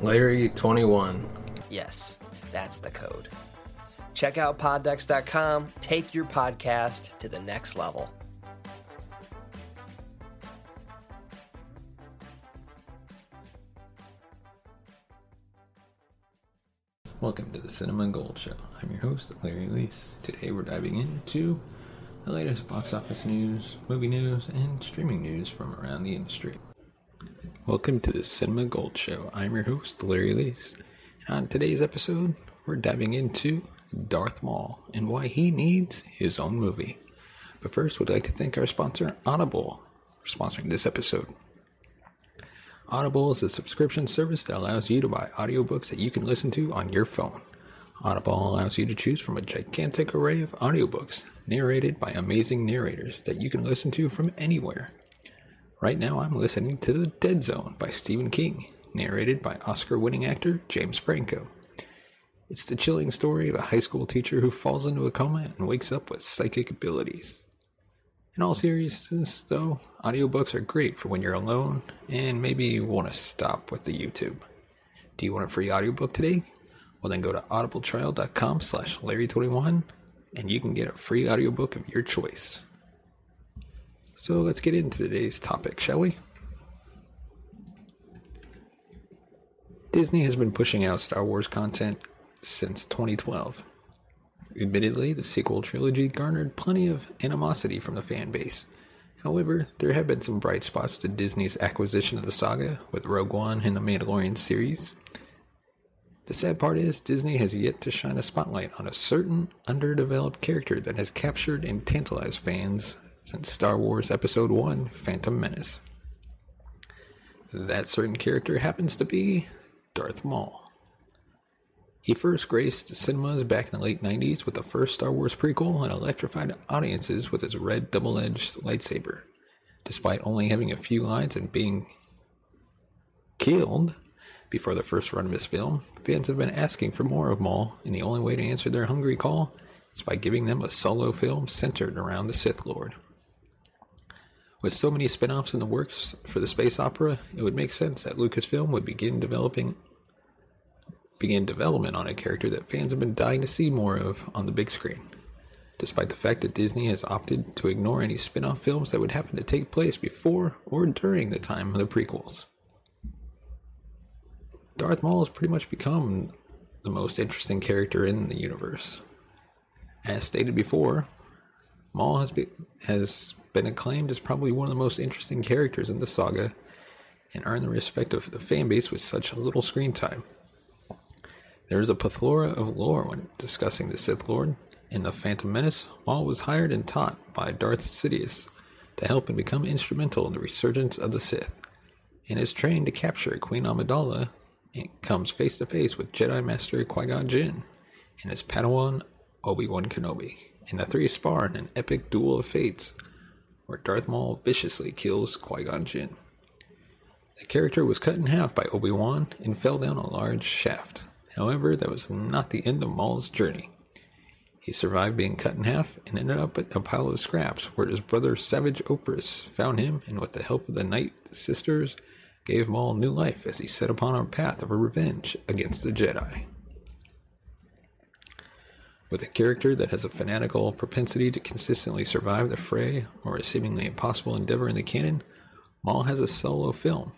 Larry21. Yes, that's the code. Check out poddex.com. Take your podcast to the next level. Welcome to the Cinema Gold Show. I'm your host, Larry Leese. Today we're diving into the latest box office news, movie news, and streaming news from around the industry. Welcome to the Cinema Gold Show. I'm your host, Larry Leese. On today's episode, we're diving into Darth Maul and why he needs his own movie. But first, we'd like to thank our sponsor, Audible, for sponsoring this episode. Audible is a subscription service that allows you to buy audiobooks that you can listen to on your phone. Audible allows you to choose from a gigantic array of audiobooks narrated by amazing narrators that you can listen to from anywhere. Right now, I'm listening to The Dead Zone by Stephen King, narrated by Oscar winning actor James Franco. It's the chilling story of a high school teacher who falls into a coma and wakes up with psychic abilities. In all seriousness, though, audiobooks are great for when you're alone and maybe you want to stop with the YouTube. Do you want a free audiobook today? Well, then go to audibletrial.com slash Larry21 and you can get a free audiobook of your choice. So let's get into today's topic, shall we? Disney has been pushing out Star Wars content since 2012. Admittedly, the sequel trilogy garnered plenty of animosity from the fan base. However, there have been some bright spots to Disney's acquisition of the saga with Rogue One and the Mandalorian series. The sad part is, Disney has yet to shine a spotlight on a certain underdeveloped character that has captured and tantalized fans since Star Wars Episode 1 Phantom Menace. That certain character happens to be Darth Maul. He first graced cinemas back in the late 90s with the first Star Wars prequel and electrified audiences with his red double edged lightsaber. Despite only having a few lines and being killed before the first run of his film, fans have been asking for more of Maul, and the only way to answer their hungry call is by giving them a solo film centered around the Sith Lord. With so many spin offs in the works for the space opera, it would make sense that Lucasfilm would begin developing began development on a character that fans have been dying to see more of on the big screen, despite the fact that Disney has opted to ignore any spin off films that would happen to take place before or during the time of the prequels. Darth Maul has pretty much become the most interesting character in the universe. As stated before, Maul has, be, has been acclaimed as probably one of the most interesting characters in the saga and earned the respect of the fanbase with such little screen time. There is a plethora of lore when discussing the Sith Lord. In The Phantom Menace, Maul was hired and taught by Darth Sidious to help and become instrumental in the resurgence of the Sith, and is trained to capture Queen Amidala and comes face to face with Jedi Master Qui Gon Jinn and his Padawan Obi Wan Kenobi. And the three spar in an epic duel of fates where Darth Maul viciously kills Qui Gon Jinn. The character was cut in half by Obi Wan and fell down a large shaft. However, that was not the end of Maul's journey. He survived being cut in half and ended up at a pile of scraps where his brother Savage Opress found him and, with the help of the Night Sisters, gave Maul new life as he set upon a path of revenge against the Jedi. With a character that has a fanatical propensity to consistently survive the fray or a seemingly impossible endeavor in the canon, Maul has a solo film.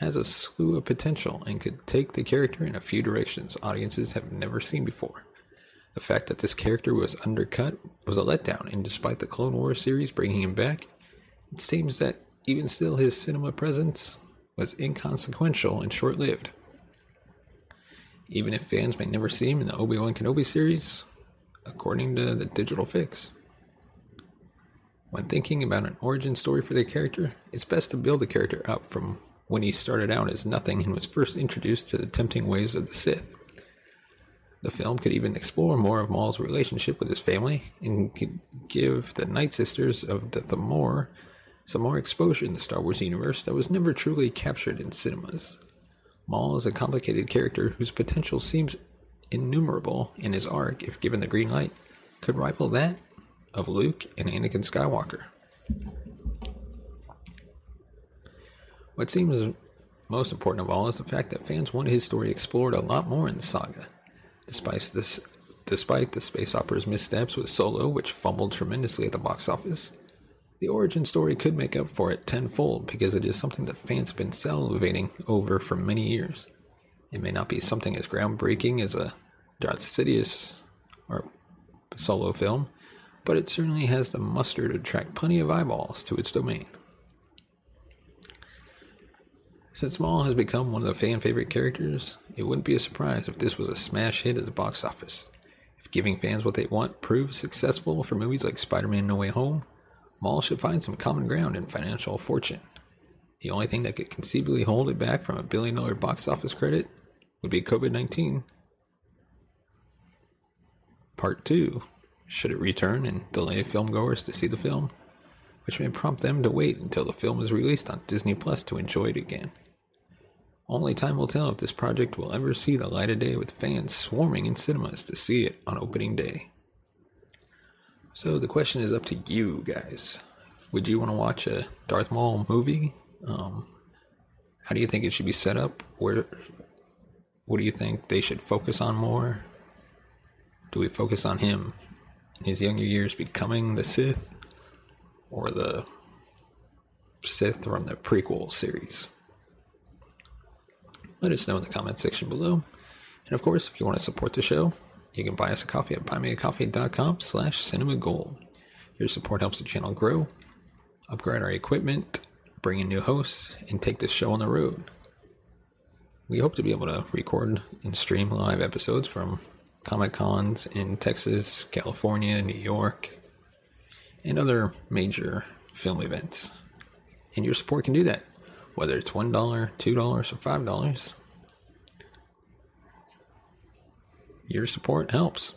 Has a slew of potential and could take the character in a few directions audiences have never seen before. The fact that this character was undercut was a letdown, and despite the Clone Wars series bringing him back, it seems that even still his cinema presence was inconsequential and short lived. Even if fans may never see him in the Obi Wan Kenobi series, according to the digital fix. When thinking about an origin story for the character, it's best to build the character up from when he started out as nothing and was first introduced to the tempting ways of the Sith. The film could even explore more of Maul's relationship with his family and could give the Night Sisters of the Dathomir some more exposure in the Star Wars universe that was never truly captured in cinemas. Maul is a complicated character whose potential seems innumerable, in his arc, if given the green light, could rival that of Luke and Anakin Skywalker. What seems most important of all is the fact that fans wanted his story explored a lot more in the saga. Despite this, despite the space opera's missteps with Solo, which fumbled tremendously at the box office, the origin story could make up for it tenfold because it is something that fans have been salivating over for many years. It may not be something as groundbreaking as a Darth Sidious or solo film, but it certainly has the muster to attract plenty of eyeballs to its domain. Since Maul has become one of the fan favorite characters, it wouldn't be a surprise if this was a smash hit at the box office. If giving fans what they want proves successful for movies like Spider Man No Way Home, Maul should find some common ground in financial fortune. The only thing that could conceivably hold it back from a billion dollar box office credit would be COVID 19. Part 2 should it return and delay filmgoers to see the film, which may prompt them to wait until the film is released on Disney Plus to enjoy it again. Only time will tell if this project will ever see the light of day with fans swarming in cinemas to see it on opening day. So the question is up to you guys. Would you want to watch a Darth Maul movie? Um, how do you think it should be set up? Where, what do you think they should focus on more? Do we focus on him in his younger years becoming the Sith, or the Sith from the prequel series? Let us know in the comment section below. And of course, if you want to support the show, you can buy us a coffee at buymeacoffee.com slash cinemagold. Your support helps the channel grow, upgrade our equipment, bring in new hosts, and take this show on the road. We hope to be able to record and stream live episodes from Comic Cons in Texas, California, New York, and other major film events. And your support can do that, whether it's $1, $2, or $5. Your support helps.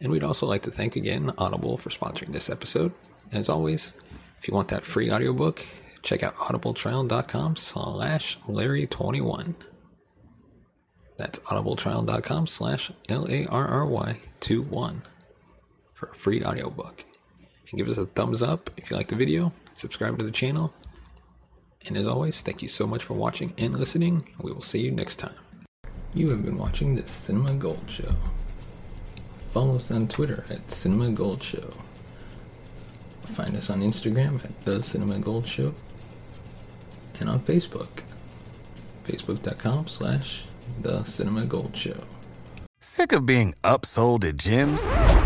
And we'd also like to thank again Audible for sponsoring this episode. As always, if you want that free audiobook, check out audibletrial.com slash Larry21. That's audibletrial.com slash L-A-R-R-Y-2-1 for a free audiobook. And give us a thumbs up if you like the video, subscribe to the channel, and as always, thank you so much for watching and listening. We will see you next time. You have been watching the Cinema Gold Show. Follow us on Twitter at Cinema Gold Show. Find us on Instagram at The Cinema Gold Show. And on Facebook, facebook.com slash The Cinema Gold Show. Sick of being upsold at gyms?